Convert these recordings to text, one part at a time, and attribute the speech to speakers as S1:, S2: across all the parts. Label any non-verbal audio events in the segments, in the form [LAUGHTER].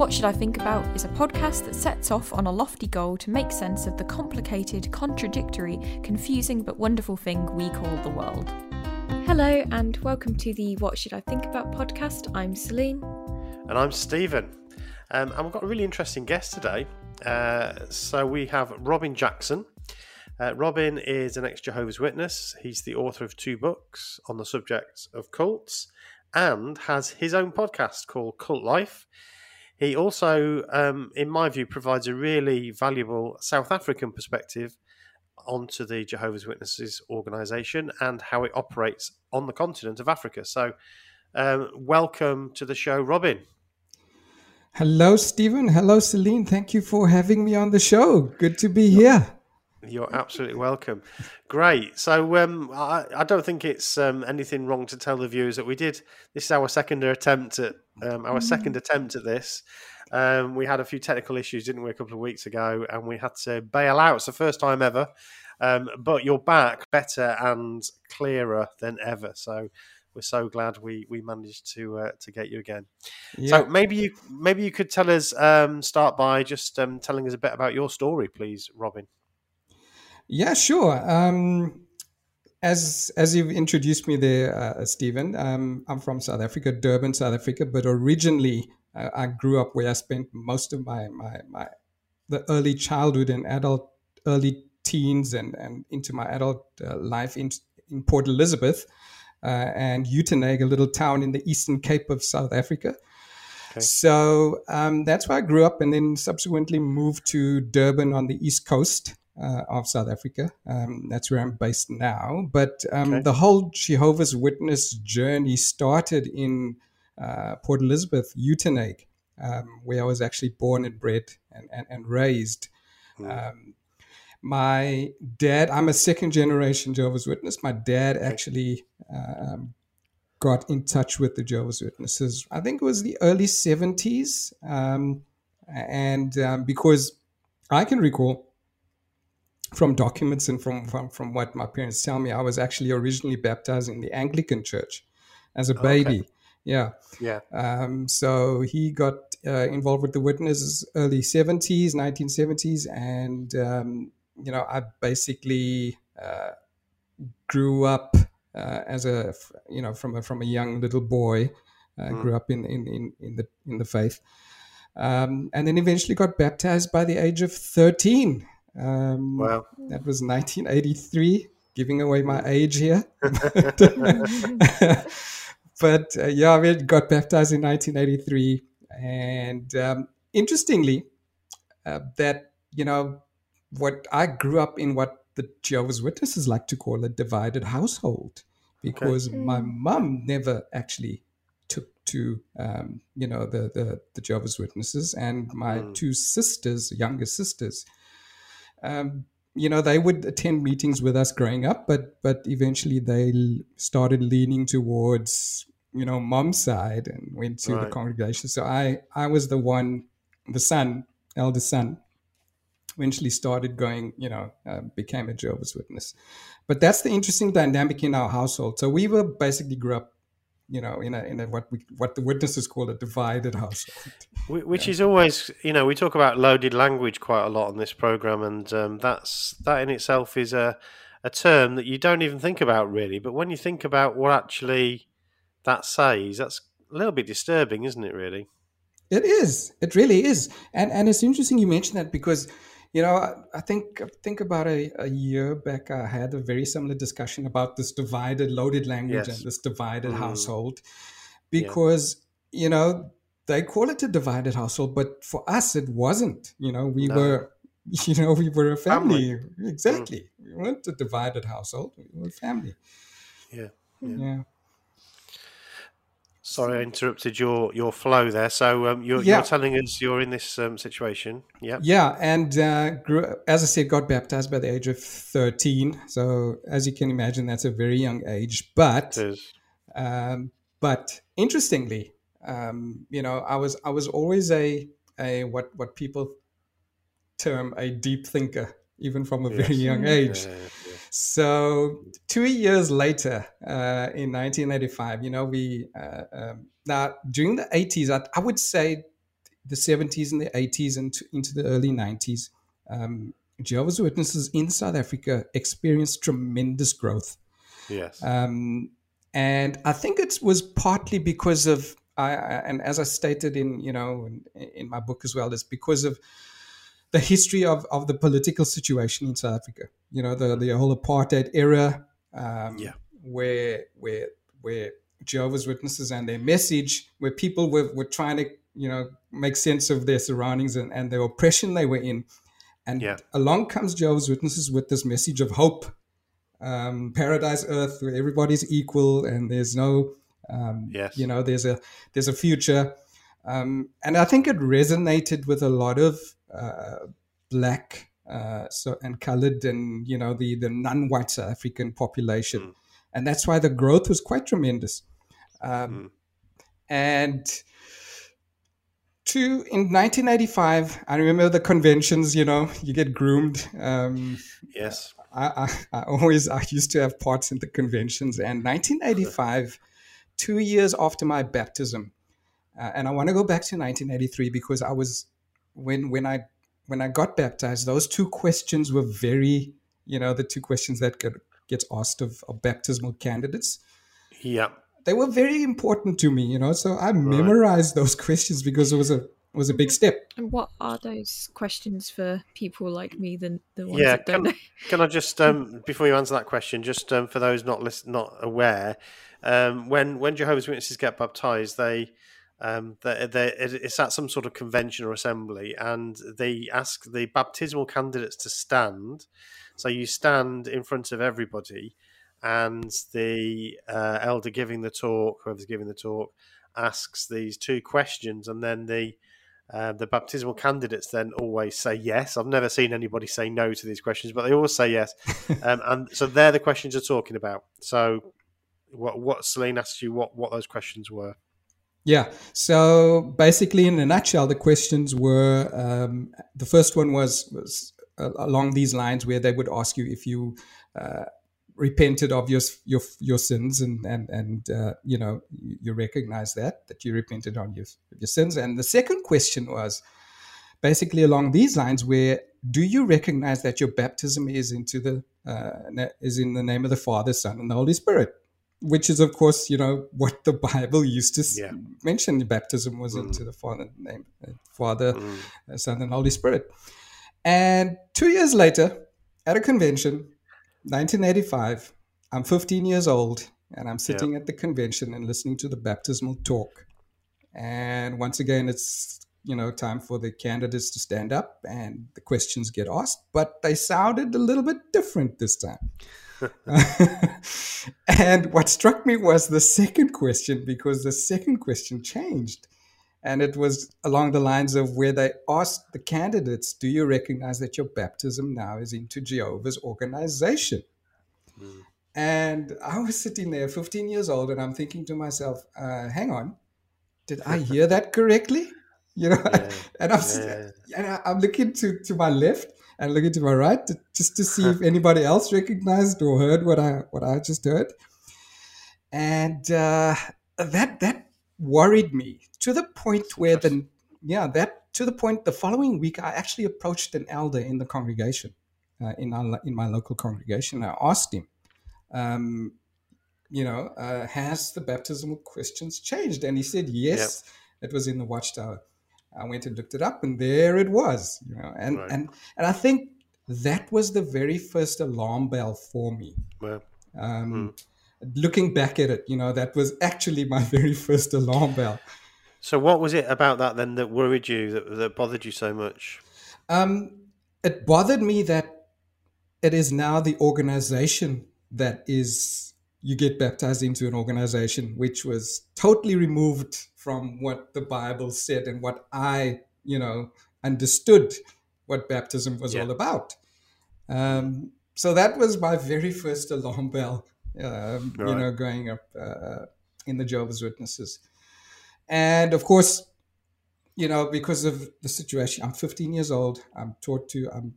S1: What Should I Think About is a podcast that sets off on a lofty goal to make sense of the complicated, contradictory, confusing, but wonderful thing we call the world. Hello, and welcome to the What Should I Think About podcast. I'm Celine.
S2: And I'm Stephen. Um, and we've got a really interesting guest today. Uh, so we have Robin Jackson. Uh, Robin is an ex Jehovah's Witness. He's the author of two books on the subject of cults and has his own podcast called Cult Life. He also, um, in my view, provides a really valuable South African perspective onto the Jehovah's Witnesses organization and how it operates on the continent of Africa. So, um, welcome to the show, Robin.
S3: Hello, Stephen. Hello, Celine. Thank you for having me on the show. Good to be here.
S2: You're absolutely welcome. Great. So um, I, I, don't think it's um, anything wrong to tell the viewers that we did. This is our second attempt at um, our mm. second attempt at this. Um, we had a few technical issues, didn't we, a couple of weeks ago, and we had to bail out. It's the first time ever, um, but you're back better and clearer than ever. So we're so glad we we managed to uh, to get you again. Yeah. So maybe you maybe you could tell us um, start by just telling us a bit about your story, please, Robin.
S3: Yeah, sure. Um, as as you've introduced me there, uh, Stephen, um, I'm from South Africa, Durban, South Africa, but originally uh, I grew up where I spent most of my my my the early childhood and adult early teens and and into my adult uh, life in in Port Elizabeth uh, and Uitenhage, a little town in the Eastern Cape of South Africa. Okay. So um, that's where I grew up, and then subsequently moved to Durban on the East Coast uh, of South Africa. Um, that's where I'm based now. But um, okay. the whole Jehovah's Witness journey started in uh, Port Elizabeth, Uitenhage, um, where I was actually born and bred and, and, and raised. Mm. my dad, I'm a second generation Jehovah's Witness. My dad actually um, got in touch with the Jehovah's Witnesses, I think it was the early 70s. Um, and um, because I can recall, from documents and from, from, from what my parents tell me, I was actually originally baptized in the Anglican church as a baby. Okay. Yeah.
S2: Yeah.
S3: Um, so he got uh, involved with the witnesses early 70s, 1970s. And, um, you know, I basically uh, grew up uh, as a, you know, from a, from a young little boy, mm. grew up in, in, in, in, the, in the faith. Um, and then eventually got baptized by the age of 13. Um, wow. That was 1983, giving away my age here. [LAUGHS] [LAUGHS] but uh, yeah, I got baptized in 1983. And um, interestingly, uh, that, you know, what I grew up in what the Jehovah's Witnesses like to call a divided household because okay. my mom never actually took to um, you know the, the, the Jehovah's Witnesses and my mm. two sisters, younger sisters, um, you know, they would attend meetings with us growing up, but but eventually they started leaning towards you know mom's side and went to right. the congregation. So I I was the one, the son, eldest son. Eventually started going, you know, uh, became a Jehovah's Witness. But that's the interesting dynamic in our household. So we were basically grew up you know, in a, in a, what we, what the witnesses call a divided household.
S2: Which yeah. is always, you know, we talk about loaded language quite a lot on this program, and um, that's that in itself is a a term that you don't even think about really. But when you think about what actually that says, that's a little bit disturbing, isn't it? Really,
S3: it is. It really is, and and it's interesting you mention that because you know, I think think about a, a year back, I had a very similar discussion about this divided, loaded language yes. and this divided mm. household, because yeah. you know they call it a divided household, but for us it wasn't. You know, we no. were [LAUGHS] you know, we were a family. family. Exactly. Mm. We weren't a divided household. We were a family.
S2: Yeah.
S3: Yeah. yeah.
S2: Sorry, I interrupted your your flow there. So um, you're, yeah. you're, telling us you're in this um, situation. Yeah.
S3: Yeah, and uh, grew, as I said, got baptized by the age of thirteen. So as you can imagine, that's a very young age. But um, but interestingly, um, you know, I was I was always a a what what people term a deep thinker, even from a yes. very young age. Yeah, yeah, so two years later, uh, in 1985, you know, we uh, um, now during the 80s, I, I, would say the 70s and the 80s and into the early 90s, um, Jehovah's Witnesses in South Africa experienced tremendous growth.
S2: Yes.
S3: Um, and I think it was partly because of I, and as I stated in you know in, in, my book as well, it's because of the history of, of the political situation in South Africa. You know the the whole apartheid era, um,
S2: yeah,
S3: where where where Jehovah's Witnesses and their message, where people were, were trying to you know make sense of their surroundings and, and the oppression they were in, and
S2: yeah.
S3: along comes Jehovah's Witnesses with this message of hope, um, paradise earth, where everybody's equal and there's no um,
S2: yes.
S3: You know, there's a there's a future, um, and I think it resonated with a lot of black uh, so and colored and you know the the non-white South African population, mm. and that's why the growth was quite tremendous. Um, mm. And to in 1985, I remember the conventions. You know, you get groomed. Um,
S2: yes.
S3: I, I, I, always I used to have parts in the conventions, and 1985 two years after my baptism. Uh, and I want to go back to 1983 because I was when when I when I got baptized, those two questions were very, you know, the two questions that get, gets asked of, of baptismal candidates.
S2: Yeah.
S3: They were very important to me, you know. So I right. memorized those questions because it was a was a big step.
S1: And what are those questions for people like me, the, the ones
S2: yeah,
S1: that don't
S2: can,
S1: know? [LAUGHS]
S2: can I just, um, before you answer that question, just um, for those not list, not aware, um, when when Jehovah's Witnesses get baptized, they um, they, they, it's at some sort of convention or assembly, and they ask the baptismal candidates to stand. So you stand in front of everybody, and the uh, elder giving the talk, whoever's giving the talk, asks these two questions, and then the uh, the baptismal candidates then always say yes. I've never seen anybody say no to these questions, but they always say yes. [LAUGHS] um, and so they're the questions you're talking about. So what what Celine asked you what what those questions were.
S3: Yeah. So basically, in a nutshell, the questions were um, the first one was was uh, along these lines where they would ask you if you uh, repented of your your your sins and and and uh, you know you recognize that that you repented on your your sins. And the second question was basically along these lines where do you recognize that your baptism is into the uh, is in the name of the Father, Son, and the Holy Spirit? Which is of course you know what the [LAUGHS] bible used to yeah. mention baptism was mm. into the father name uh, father mm. Uh, son and holy spirit and two years later at a convention 1985 i'm 15 years old and i'm sitting yeah. at the convention and listening to the baptismal talk and once again it's you know time for the candidates to stand up and the questions get asked but they sounded a little bit different this time [LAUGHS] and what struck me was the second question because the second question changed. And it was along the lines of where they asked the candidates, Do you recognize that your baptism now is into Jehovah's organization? Mm. And I was sitting there, 15 years old, and I'm thinking to myself, uh, Hang on, did I hear that correctly? You know, [LAUGHS] [LAUGHS] yeah. and I'm, yeah. and I'm looking to, to my left, and looking to my right to, just to see if [LAUGHS] anybody else recognized or heard what I what I just heard. And uh, that that worried me to the point where the yeah that to the point the following week I actually approached an elder in the congregation uh, in our, in my local congregation. I asked him. Um, you know, uh, has the baptismal questions changed? And he said, yes, yep. it was in the watchtower. I went and looked it up, and there it was. You know, and right. and and I think that was the very first alarm bell for me. Um, mm. Looking back at it, you know, that was actually my [LAUGHS] very first alarm bell.
S2: So, what was it about that then that worried you, that, that bothered you so much?
S3: Um, it bothered me that it is now the organization that is you get baptized into an organization which was totally removed from what the Bible said and what I, you know, understood what baptism was yeah. all about. Um, so that was my very first alarm bell, um, right. you know, growing up uh, in the Jehovah's Witnesses. And of course, you know, because of the situation, I'm 15 years old. I'm taught to, um,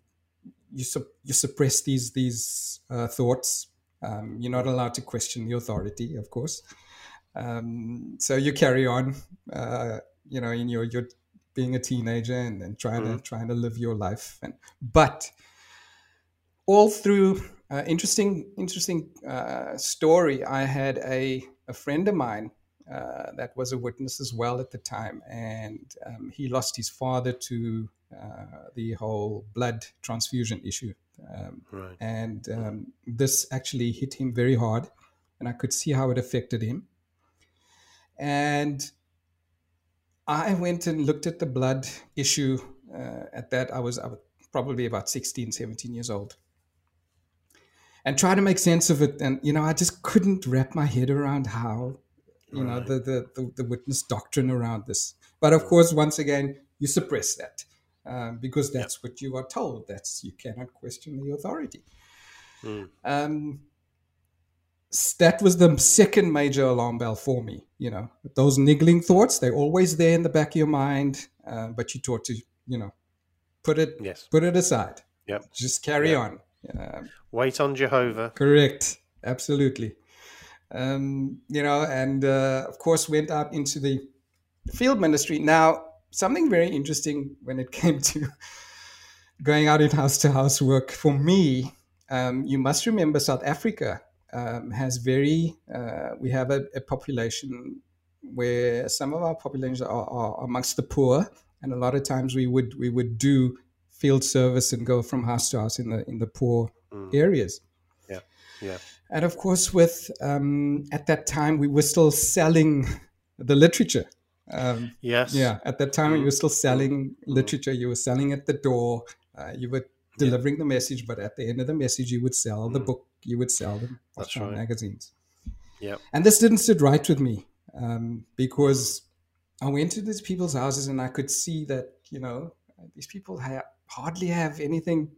S3: you, su- you suppress these these uh, thoughts. Um, you're not allowed to question the authority, of course. Um, so you carry on, uh, you know, in your your being a teenager and, and trying mm-hmm. to trying to live your life. And but all through uh, interesting interesting uh, story, I had a a friend of mine uh, that was a witness as well at the time, and um, he lost his father to uh, the whole blood transfusion issue. Um, right. And um, this actually hit him very hard, and I could see how it affected him. And I went and looked at the blood issue. Uh, at that, I was, I was probably about 16, 17 years old and try to make sense of it. And, you know, I just couldn't wrap my head around how, you right. know, the, the, the, the, witness doctrine around this. But of course, once again, you suppress that um, because that's yep. what you are told. That's, you cannot question the authority. Mm. Um, that was the second major alarm bell for me. You know, those niggling thoughts, they're always there in the back of your mind, uh, but you taught to, you know, put it,
S2: yes.
S3: put it aside.
S2: Yep.
S3: Just carry
S2: yep.
S3: on. Um,
S2: Wait on Jehovah.
S3: Correct. Absolutely. Um, you know, and uh, of course went out into the field ministry. Now, something very interesting when it [LAUGHS] came to going out in house to house work for me. Um, you must remember South Africa um, has very, uh, we have a, a, population where some of our populations are, are, amongst the poor, and a lot of times we would we would do field service and go from house to house in the in the poor mm. areas.
S2: Yeah, yeah.
S3: And of course, with um, at that time we were still selling the literature.
S2: Um, yes.
S3: Yeah. At that time, mm. you were still selling mm. literature. You were selling at the door. Uh, you were delivering yeah. the message, but at the end of the message, you would sell the mm. book. You would sell them
S2: That's right.
S3: magazines.
S2: Yeah.
S3: And this didn't sit right with me um, because I went to these people's houses and I could see that you know these people ha- hardly have anything,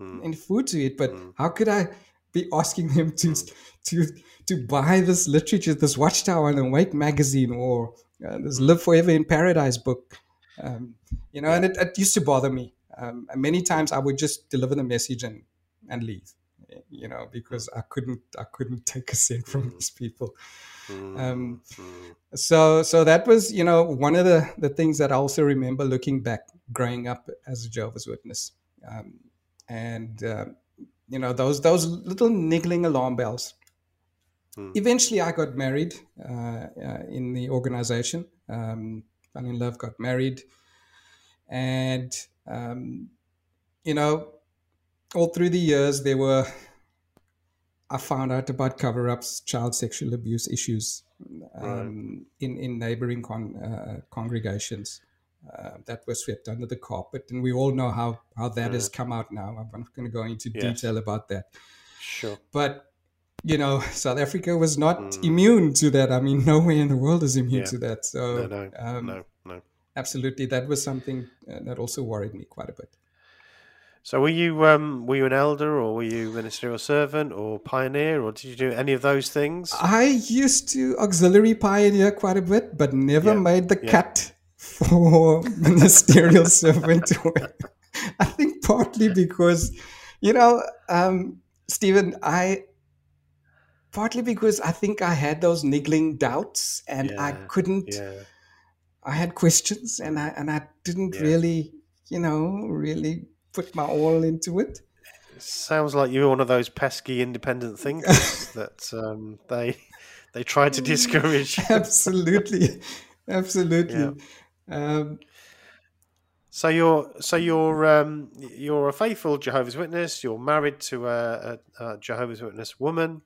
S3: mm. any food to eat. But mm. how could I be asking them to mm. to to buy this literature, this Watchtower and Awake magazine, or uh, this Live Forever in Paradise book? Um, you know, yeah. and it, it, used to bother me. Um, many times I would just deliver the message and and leave, you know, because I couldn't I couldn't [LAUGHS] take a cent from these people. Um, so so that was you know one of the the things that I also remember looking back, growing up as a Jehovah's Witness, um, and uh, you know those those little niggling alarm bells. Hmm. Eventually, I got married uh, uh, in the organization. Um, fell in love, got married, and um, you know, all through the years there were I found out about cover ups, child sexual abuse issues um, right. in, in neighboring con, uh, congregations uh, that were swept under the carpet. And we all know how, how that has come out now. I'm not going to go into yes. detail about that.
S2: Sure.
S3: But, you know, South Africa was not mm. immune to that. I mean, [LAUGHS] nowhere in the world is immune yeah. to that. So,
S2: no, no, um, no, no.
S3: Absolutely. That was something uh, that also worried me quite a bit.
S2: So were you um, were you an elder or were you ministerial servant or pioneer or did you do any of those things?
S3: I used to auxiliary pioneer quite a bit, but never yeah. made the yeah. cut for [LAUGHS] ministerial servant. [LAUGHS] I think partly because, you know, um, Stephen, I partly because I think I had those niggling doubts and yeah. I couldn't. I had questions and I and I didn't really, you know, really put my all into it.
S2: Sounds like you're one of those pesky independent thinkers [LAUGHS] that um, they they try to discourage. [LAUGHS]
S3: absolutely, absolutely. Yeah. Um,
S2: so you're so you're um, you're a faithful Jehovah's Witness. You're married to a, a, a Jehovah's Witness woman.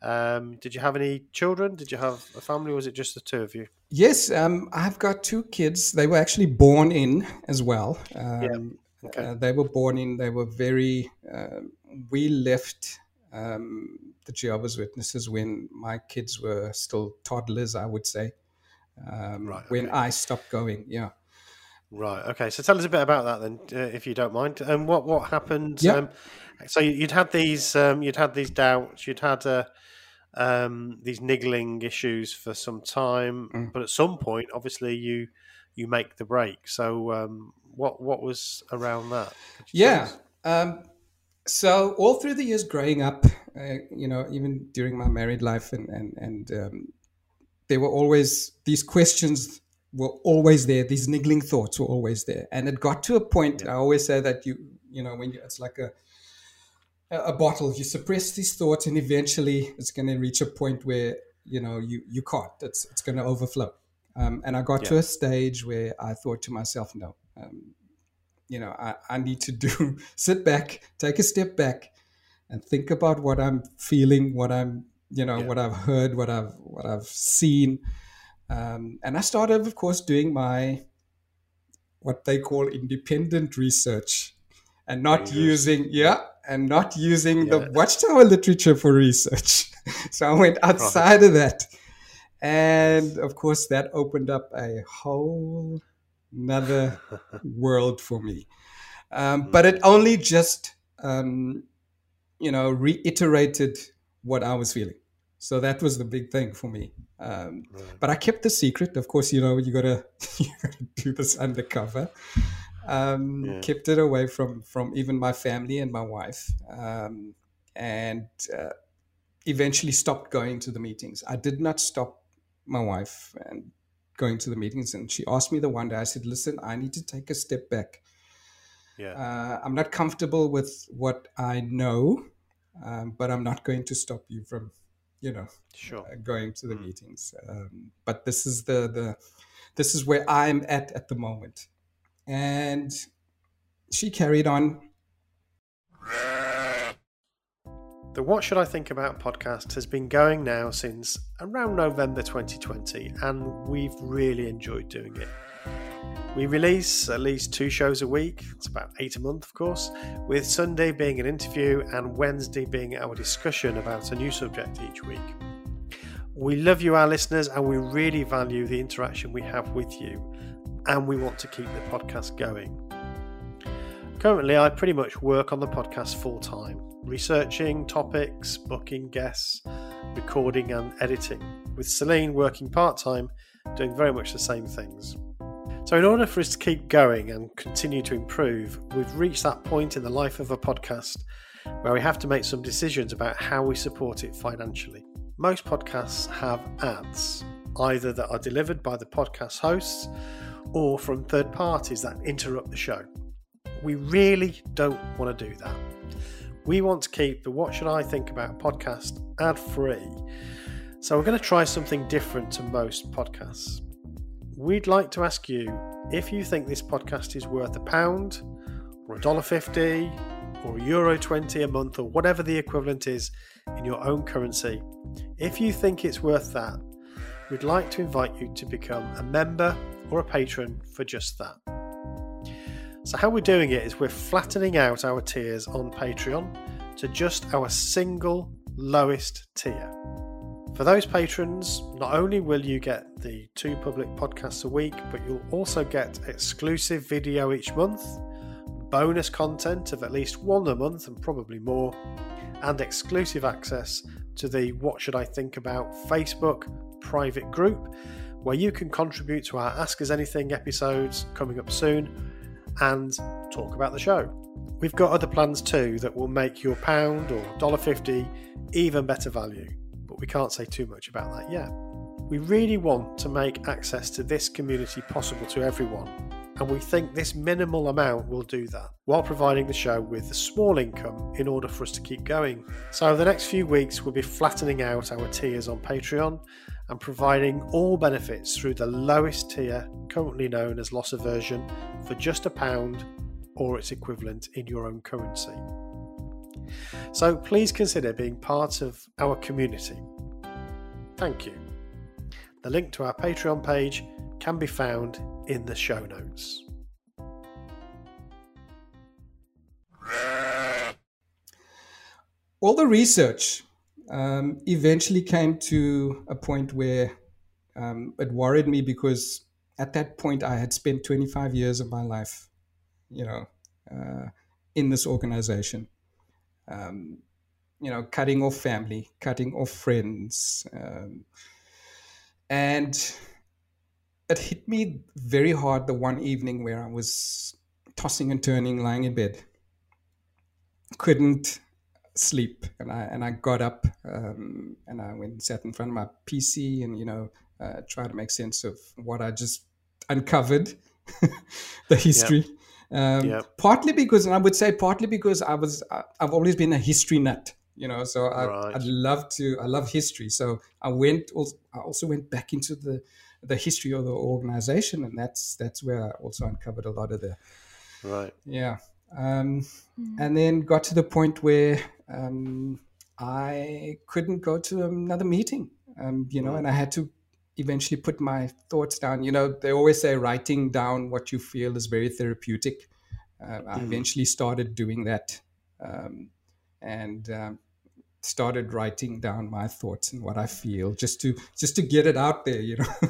S2: Um, did you have any children? Did you have a family? or was it just the two of you?
S3: Yes, um, I've got two kids. They were actually born in as well. Um. Okay. Uh, they were born in, they were very, uh, we left um, the Jehovah's Witnesses when my kids were still toddlers, I would say, um, right, okay. when I stopped going. Yeah.
S2: Right. Okay. So tell us a bit about that then, uh, if you don't mind. And um, what what happened? Yeah. Um, so you'd had these um, you'd had these doubts. You'd had uh, um, these niggling issues for some time, mm. but at some point, obviously, you you make the break. So um, what what was around that?
S3: Yeah. Um, so all through the years growing up, uh, you know, even during my married life, and and and um, there were always these questions were always there. These niggling thoughts were always there, and it got to a point. Yeah. I always say that you you know when you, it's like a a bottle. You suppress these thoughts, and eventually it's going to reach a point where you know you you can't. It's it's going to overflow. Um, and I got yeah. to a stage where I thought to myself, no, um, you know, I, I need to do [LAUGHS] sit back, take a step back, and think about what I'm feeling, what I'm, you know, yeah. what I've heard, what I've what I've seen. Um, and I started, of course, doing my what they call independent research, and not using yeah, and not using yeah. the Watchtower literature for research. [LAUGHS] so I went outside of that, and of course, that opened up a whole another [LAUGHS] world for me. Um, but it only just, um, you know, reiterated what I was feeling. So that was the big thing for me. Um, right. But I kept the secret. Of course, you know, you gotta [LAUGHS] you gotta do this undercover. Um, yeah. Kept it away from from even my family and my wife, um, and uh, eventually stopped going to the meetings. I did not stop my wife and going to the meetings and she asked me the one day i said listen i need to take a step back yeah. Uh, i'm not comfortable with what i know um, but i'm not going to stop you from you know
S2: sure.
S3: uh, going to the mm. meetings um, but this is the the this is where i'm at at the moment and she carried on
S2: the What Should I Think About podcast has been going now since around November 2020, and we've really enjoyed doing it. We release at least two shows a week, it's about eight a month, of course, with Sunday being an interview and Wednesday being our discussion about a new subject each week. We love you, our listeners, and we really value the interaction we have with you, and we want to keep the podcast going. Currently, I pretty much work on the podcast full time researching topics, booking guests, recording, and editing, with Celine working part time, doing very much the same things. So, in order for us to keep going and continue to improve, we've reached that point in the life of a podcast where we have to make some decisions about how we support it financially. Most podcasts have ads, either that are delivered by the podcast hosts or from third parties that interrupt the show. We really don't want to do that. We want to keep the What Should I Think About podcast ad free. So we're going to try something different to most podcasts. We'd like to ask you if you think this podcast is worth a pound or a dollar fifty or a euro 20 a month or whatever the equivalent is in your own currency. If you think it's worth that, we'd like to invite you to become a member or a patron for just that. So, how we're doing it is we're flattening out our tiers on Patreon to just our single lowest tier. For those patrons, not only will you get the two public podcasts a week, but you'll also get exclusive video each month, bonus content of at least one a month and probably more, and exclusive access to the What Should I Think About Facebook private group, where you can contribute to our Ask Us Anything episodes coming up soon and talk about the show. We've got other plans too that will make your pound or $1.50 even better value, but we can't say too much about that yet. We really want to make access to this community possible to everyone, and we think this minimal amount will do that while providing the show with a small income in order for us to keep going. So, the next few weeks, we'll be flattening out our tiers on Patreon and providing all benefits through the lowest tier, currently known as loss aversion, for just a pound or its equivalent in your own currency. So please consider being part of our community. Thank you. The link to our Patreon page can be found in the show notes.
S3: All the research um, eventually came to a point where um, it worried me because at that point I had spent 25 years of my life, you know, uh, in this organization. Um, you know, cutting off family, cutting off friends. Um, and it hit me very hard the one evening where I was tossing and turning, lying in bed. Couldn't sleep, and I and I got up um, and I went and sat in front of my PC and you know uh, tried to make sense of what I just uncovered, [LAUGHS] the history. Yep. Um, yep. Partly because, and I would say partly because I was I've always been a history nut you know so I, right. i'd love to i love history so i went also, i also went back into the the history of the organization and that's that's where i also uncovered a lot of the
S2: right
S3: yeah um, mm. and then got to the point where um, i couldn't go to another meeting um, you know and i had to eventually put my thoughts down you know they always say writing down what you feel is very therapeutic uh, i mm. eventually started doing that um, and um, started writing down my thoughts and what I feel just to just to get it out there, you know. [LAUGHS]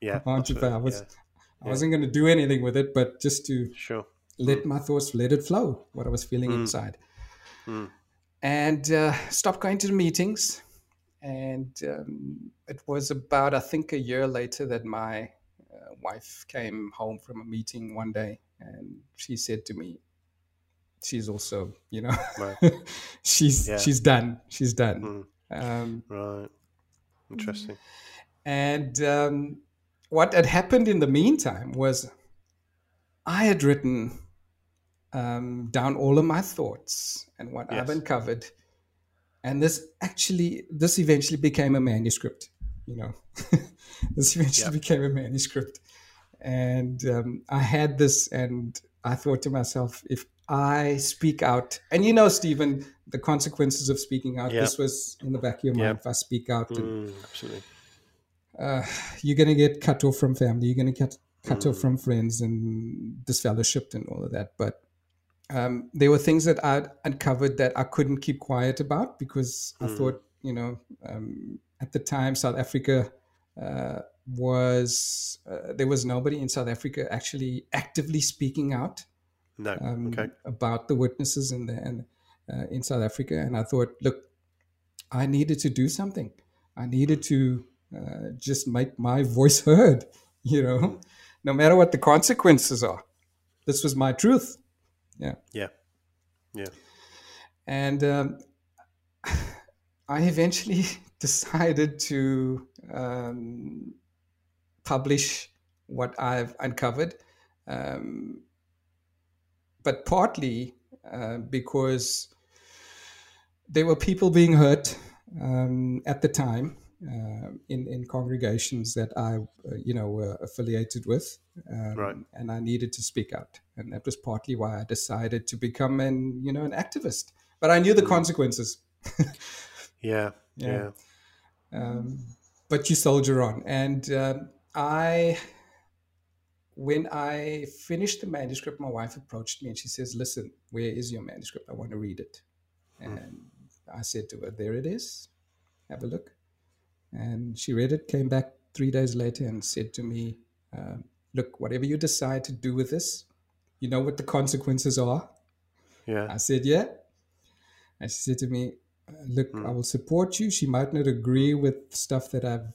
S2: Yeah.
S3: I was yeah. I wasn't going to do anything with it, but just to
S2: sure.
S3: let mm. my thoughts let it flow, what I was feeling mm. inside. Mm. And uh, stopped going to the meetings. And um, it was about, I think, a year later that my uh, wife came home from a meeting one day and she said to me, she's also you know right. [LAUGHS] she's yeah. she's done she's done
S2: mm. um, right interesting
S3: and um, what had happened in the meantime was i had written um, down all of my thoughts and what yes. i've uncovered and this actually this eventually became a manuscript you know [LAUGHS] this eventually yep. became a manuscript and um, i had this and i thought to myself if I speak out. And you know, Stephen, the consequences of speaking out. Yep. This was in the back of your mind. Yep. If I speak out,
S2: mm, absolutely.
S3: Uh, you're going to get cut off from family. You're going to get cut mm. off from friends and disfellowshipped and all of that. But um, there were things that I'd uncovered that I couldn't keep quiet about because mm. I thought, you know, um, at the time, South Africa uh, was, uh, there was nobody in South Africa actually actively speaking out
S2: no. Um, okay.
S3: About the witnesses in the and uh, in South Africa, and I thought, look, I needed to do something. I needed to uh, just make my voice [LAUGHS] heard. You know, no matter what the consequences are. This was my truth. Yeah.
S2: Yeah. Yeah.
S3: And um, [SIGHS] I eventually [LAUGHS] decided to um, publish what I've uncovered. Um, but partly uh, because there were people being hurt um, at the time uh, in in congregations that I, uh, you know, were affiliated with, um,
S2: right.
S3: and I needed to speak out, and that was partly why I decided to become an you know an activist. But I knew the mm. consequences. [LAUGHS]
S2: yeah, yeah. yeah.
S3: Um, but you soldier on, and um, I when I finished the manuscript, my wife approached me and she says, Listen, where is your manuscript? I want to read it. Mm. And I said to her, There it is. Have a look. And she read it, came back three days later and said to me, uh, Look, whatever you decide to do with this, you know what the consequences are?
S2: Yeah.
S3: I said, Yeah. And she said to me, Look, mm. I will support you. She might not agree with stuff that I've,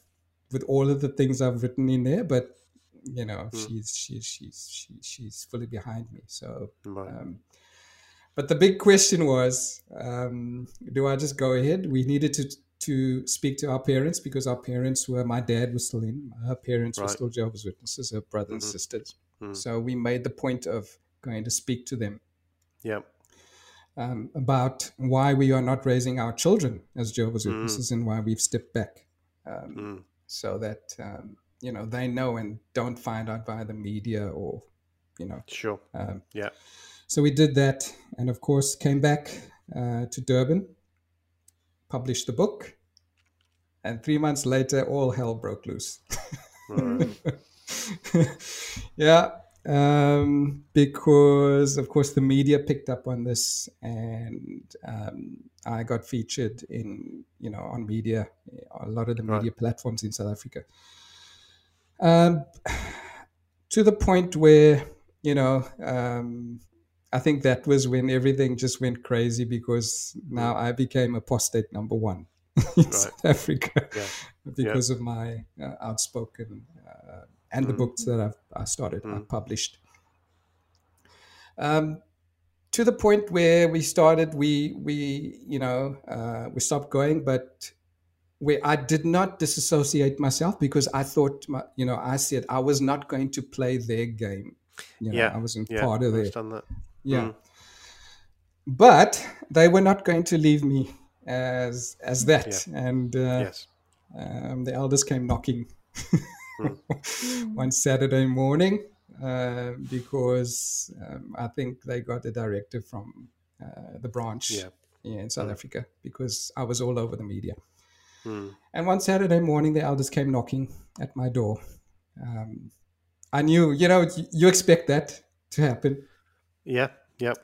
S3: with all of the things I've written in there, but you know mm. she's she's she's she, she's fully behind me so right. um, but the big question was um, do i just go ahead we needed to to speak to our parents because our parents were my dad was still in her parents right. were still jehovah's witnesses her brothers mm-hmm. and sisters mm. so we made the point of going to speak to them
S2: yeah
S3: um, about why we are not raising our children as jehovah's mm. witnesses and why we've stepped back um, mm. so that um, you know they know and don't find out via the media or you know
S2: sure um, yeah
S3: so we did that and of course came back uh, to durban published the book and three months later all hell broke loose right. [LAUGHS] yeah um, because of course the media picked up on this and um, I got featured in you know on media a lot of the media right. platforms in South Africa um, [SIGHS] to the point where you know um, I think that was when everything just went crazy because now I became apostate number one [LAUGHS] in right. South Africa yeah. because yeah. of my uh, outspoken uh, and mm. the books that I've I started, mm. I published. Um, to the point where we started, we we you know uh, we stopped going, but where I did not disassociate myself because I thought, my, you know, I said I was not going to play their game. You know,
S2: yeah,
S3: I wasn't
S2: yeah,
S3: part of
S2: it.
S3: Yeah, mm. but they were not going to leave me as as that, yeah. and uh, yes. um, the elders came knocking mm. [LAUGHS] one Saturday morning uh, because um, I think they got a directive from uh, the branch yeah. in South mm. Africa because I was all over the media. Mm. And one Saturday morning, the elders came knocking at my door. Um, I knew, you know, you expect that to happen.
S2: Yeah, yep.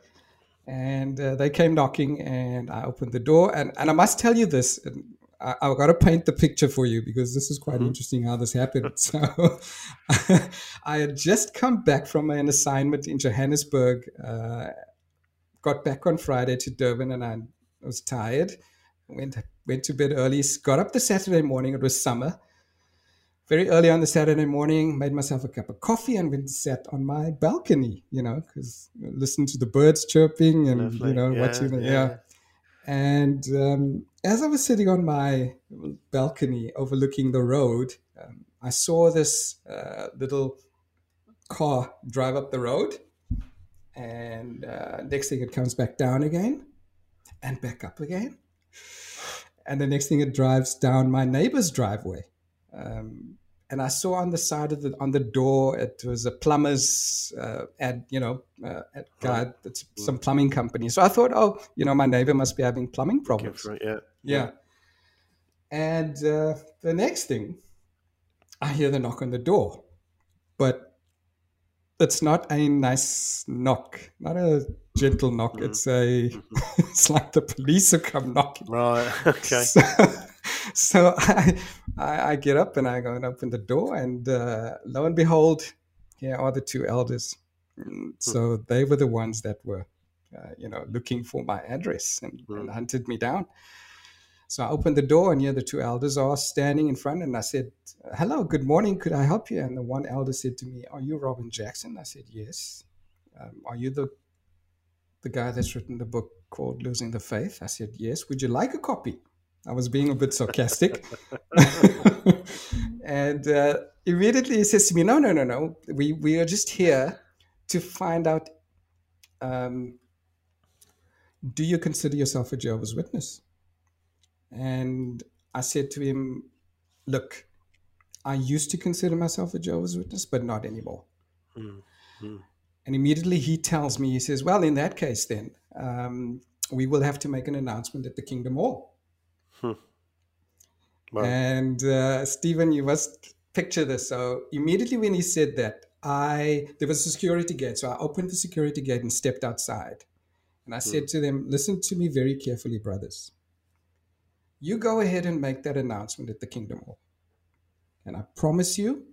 S3: And uh, they came knocking, and I opened the door. And, and I must tell you this, I, have got to paint the picture for you because this is quite mm-hmm. interesting how this happened. [LAUGHS] So, [LAUGHS] I had just come back from an assignment in Johannesburg, uh, got back on Friday to Durban, and I was tired. Went went to bed early. Got up the Saturday morning. It was summer. Very early on the Saturday morning, made myself a cup of coffee and went and sat on my balcony. You know, because listened to the birds chirping and Lovely. you know yeah, watching yeah. yeah. And um, as I was sitting on my balcony overlooking the road, um, I saw this uh, little car drive up the road. And uh, next thing, it comes back down again and back up again. And the next thing, it drives down my neighbor's driveway. Um, and I saw on the side of the on the door it was a plumber's uh, ad, you know, uh, ad. It's mm. some plumbing company. So I thought, oh, you know, my neighbor must be having plumbing problems.
S2: yeah.
S3: yeah. And uh, the next thing, I hear the knock on the door, but it's not a nice knock, not a gentle knock. Mm. It's a, [LAUGHS] mm-hmm. it's like the police have come knocking.
S2: Right. [LAUGHS] Okay.
S3: So, so [LAUGHS] I, I, I, get up and I go and open the door, and uh, lo and behold, here are the two elders. Mm, so they were the ones that were, uh, you know, looking for my address and, mm. and, hunted me down. So I opened the door, and here the two elders are standing in front, and I said, "Hello, good morning. Could I help you?" And the one elder said to me, "Are you Robin Jackson?" I said, "Yes." Um, are you the the guy that's written the book called Losing the Faith? I said, "Yes." Would you like a copy? I was being a bit sarcastic. [LAUGHS] and uh, immediately he says to me, No, no, no, no. We, we are just here to find out um, do you consider yourself a Jehovah's Witness? And I said to him, Look, I used to consider myself a Jehovah's Witness, but not anymore. Mm-hmm. And immediately he tells me, he says, Well, in that case, then, um, we will have to make an announcement at the Kingdom Hall. Hmm. Wow. And uh, Stephen, you must picture this. So immediately when he said that, I there was a security gate, so I opened the security gate and stepped outside, and I hmm. said to them, "Listen to me very carefully, brothers. You go ahead and make that announcement at the Kingdom Hall, and I promise you,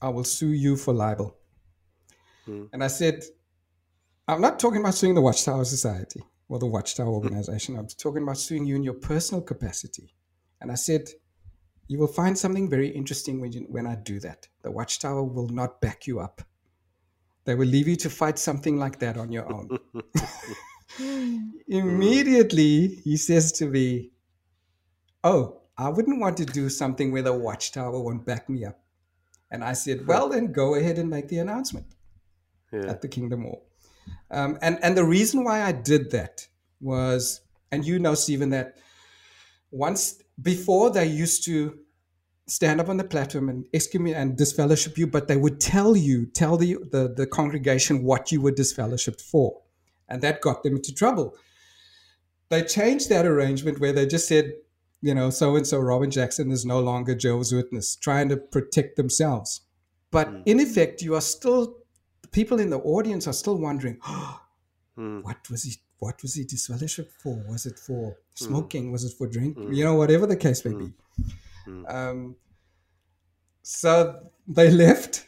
S3: I will sue you for libel." Hmm. And I said, "I'm not talking about suing the Watchtower Society or the Watchtower hmm. organization. I'm talking about suing you in your personal capacity. And I said, you will find something very interesting when, you, when I do that. The Watchtower will not back you up. They will leave you to fight something like that on your own. [LAUGHS] Hmm. Immediately, he says to me, Oh, I wouldn't want to do something where the Watchtower won't back me up. And I said, Well, then go ahead and make the announcement yeah. at the Kingdom Hall. Um, and and the reason why I did that was, and you know, Stephen, that once before they used to stand up on the platform and excommunicate and disfellowship you, but they would tell you, tell the, the the congregation what you were disfellowshipped for, and that got them into trouble. They changed that arrangement where they just said, you know, so and so Robin Jackson is no longer Jehovah's Witness, trying to protect themselves. But mm. in effect, you are still people in the audience are still wondering, [GASPS]
S2: Mm.
S3: what was he? What was he disfellowship for? Was it for
S2: Hmm.
S3: smoking? Was it for drinking? You know, whatever the case may be.
S2: Hmm.
S3: Um, so they [LAUGHS] left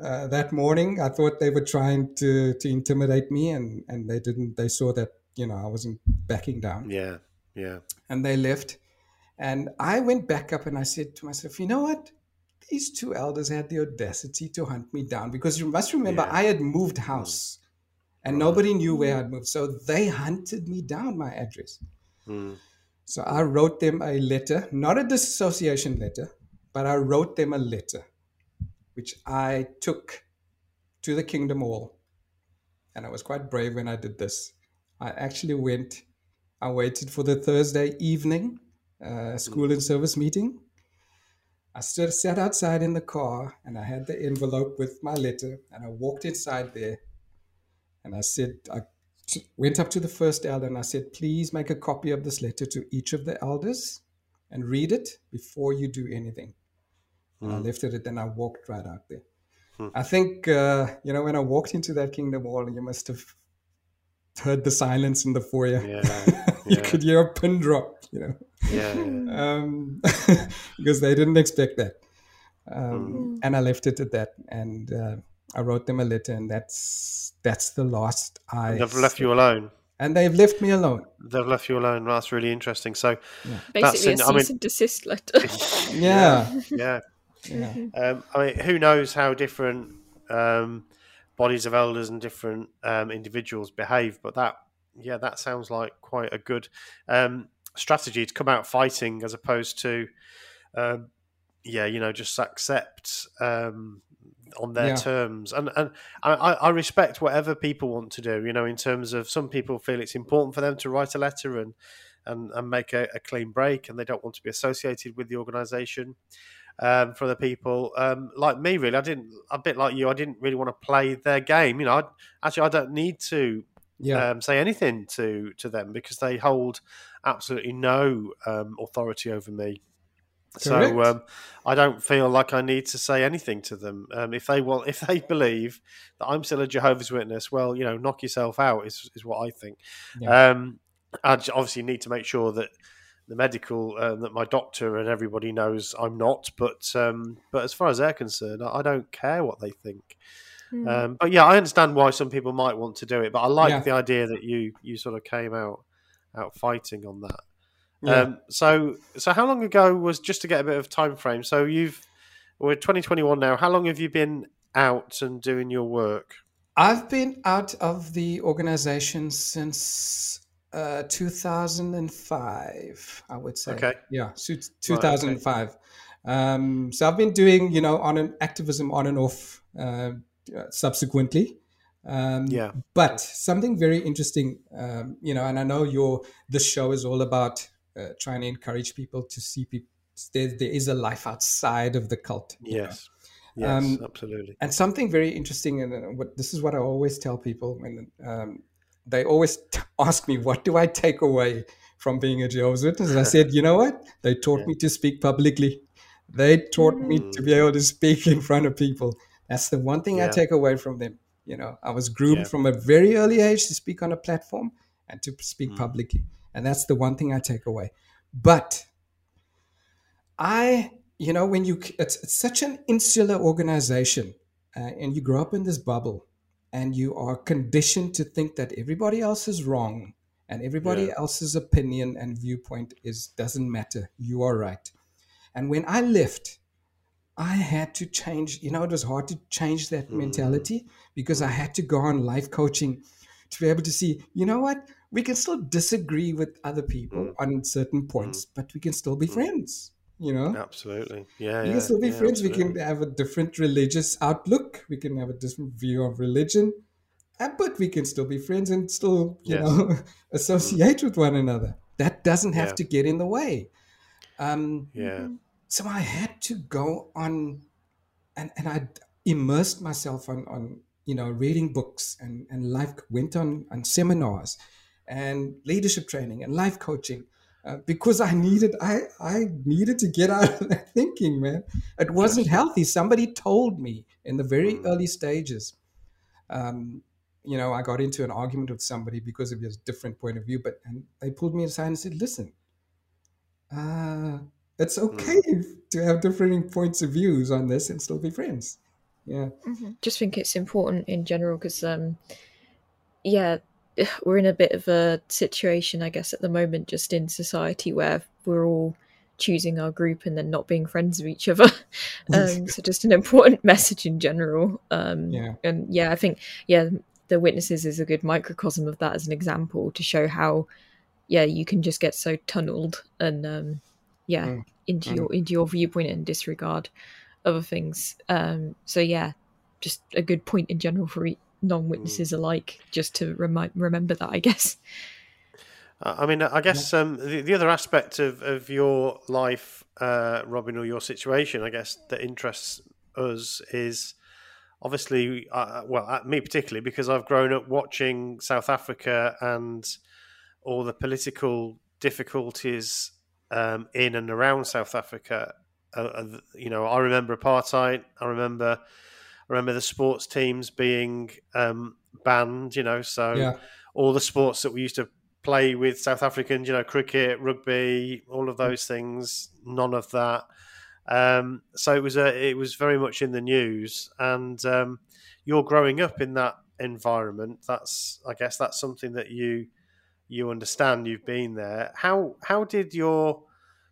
S3: uh, that morning. I thought they were trying to to intimidate me, and and they didn't. They saw that you know I wasn't backing down,
S2: Yeah. Yeah.
S3: and they left. And I went back up and I said to myself, you know what? These two elders had the audacity to hunt me down because you must remember
S2: Yeah.
S3: I had moved house and nobody knew where I'd moved. So they hunted me down my address.
S2: Mm.
S3: So I wrote them a letter, not a disassociation letter, but I wrote them a letter, which I took to the Kingdom Hall. And I was quite brave when I did this. I actually went, I waited for the Thursday evening uh, school and service meeting. I stood, sat outside in the car and I had the envelope with my letter and I walked inside there and I said, I t- went up to the first elder and I said, please make a copy of this letter to each of the elders and read it before you do anything. And I left it and I walked right out there. I think, uh, you know, when I walked into that Kingdom Hall, you must have heard the silence in the foyer.
S2: Yeah. [LAUGHS]
S3: you could hear a pin drop, you know,
S2: Yeah. yeah.
S3: um, [LAUGHS] because they didn't expect that. Um, And I left it at that. And uh, I wrote them a letter, and that's that's the last I.
S2: They've left you alone.
S3: and they've left me alone.
S2: They've left you alone. That's really interesting. So,
S1: Basically,
S2: That's
S1: a cease
S2: I mean-
S1: and desist letter. [LAUGHS]
S3: Yeah,
S2: yeah.
S3: yeah,
S2: Um, I mean, who knows how different um, bodies of elders and different um, individuals behave, but that, yeah, that sounds like quite a good um, strategy to come out fighting as opposed to, um, yeah, you know, just accept um, on their
S3: Yeah.
S2: terms. And and I, I I respect whatever people want to do. You know, in terms of some people feel it's important for them to write a letter and and, and make a, a clean break, and they don't want to be associated with the organisation um, for the people. Um, like me, really, I didn't. A bit like you, I didn't really want to play their game. You know, I, actually, I don't need to
S3: yeah,
S2: um, say anything to to them because they hold absolutely no um, authority over me. So um, I don't feel like I need to say anything to them. Um, if they want, if they [LAUGHS] believe that I'm still a Jehovah's Witness, well, you know, knock yourself out is is what I think.
S3: Yeah.
S2: Um, I obviously need to make sure that the medical uh, that my doctor and everybody knows I'm not. But um, but as far as they're concerned, I, I don't care what they think.
S1: Hmm.
S2: Um, but yeah, I understand why some people might want to do it. But I like
S3: Yeah.
S2: the idea that you you sort of came out out fighting on that.
S3: yeah.
S2: Um, so so how long ago was just to get a bit of time frame? So you've we're 2021 now. How long have you been out and doing your work?
S3: I've been out of the organization since uh, 2005, I would say.
S2: Okay.
S3: Yeah, so 2005. Um, so I've been doing, you know, on an activism on and off uh, subsequently. Um,
S2: Yeah.
S3: But something very interesting, um, you know, and I know your this show is all about uh, trying to encourage people to see people. There, there is a life outside of the cult. you know.
S2: Yes. Yes,
S3: Um,
S2: absolutely.
S3: And something very interesting, and what this is what I always tell people when um, they always t- ask me, "What do I take away from being a Jehovah's Witness?" And I said, "You know what? They taught me to speak publicly. They taught me to be able to speak in front of people. That's the one thing I take away from them. You know, I was groomed
S2: Yeah.
S3: from a very early age to speak on a platform and to
S2: Mm.
S3: speak publicly, and that's the one thing I take away. But I, you know, when you, it's, it's such an insular organization, uh, and you grow up in this bubble, and you are conditioned to think that everybody else is wrong, and everybody
S2: Yeah.
S3: else's opinion and viewpoint is doesn't matter. You are right. And when I left, I had to change. You know, it was hard to change that hmm. mentality because I hmm. had to go on life coaching to be able to see, you know what, we can still disagree with other people hmm. on certain points, but we can still be friends. You know,
S2: Absolutely. Yeah.
S3: we
S2: yeah,
S3: can still be
S2: yeah,
S3: friends. We can have a different religious outlook. We can have a different view of religion, uh, but we can still be friends and still, you
S2: Yes.
S3: know, [LAUGHS] associate with one another. That doesn't have
S2: Yeah.
S3: to get in the way. Um,
S2: Yeah.
S3: so I had to go on, and and I immersed myself on on you know reading books and and life went on on seminars, and leadership training and life coaching. Uh, because I needed, I I needed to get out of that [LAUGHS] thinking, man. It wasn't healthy. Somebody told me in the very early stages, um, you know, I got into an argument with somebody because of his different point of view, but and they pulled me aside and said, "Listen, uh, it's okay mm. to have different points of views on this and still be friends." Yeah,
S1: mm-hmm. just think it's important in general because, um, yeah, [SIGHS] we're in a bit of a situation, I guess, at the moment, just in society where we're all choosing our group and then not being friends with each other. [LAUGHS] um, [LAUGHS] so just an important [LAUGHS] message in general. Um, yeah. And yeah, I think yeah, the witnesses is a good microcosm of that as an example to show how yeah you can just get so tunneled and um, yeah mm. into mm. your into your viewpoint and disregard other things. Um, so yeah, just a good point in general for non-witnesses mm. alike, just to remind remember that I guess.
S2: I mean, I guess um, the, the other aspect of, of your life, uh, Robin, or your situation, I guess, that interests us is obviously, uh, well, me particularly, because I've grown up watching South Africa and all the political difficulties um, in and around South Africa. Uh, uh you know, I remember apartheid. I remember, I remember the sports teams being um, banned. You know, so yeah. all the sports that we used to play with South Africans, you know, cricket, rugby, all of those things. None of that. Um, so it was a, it was very much in the news, and um, you're growing up in that environment. That's, I guess, that's something that you you understand. You've been there. How how did your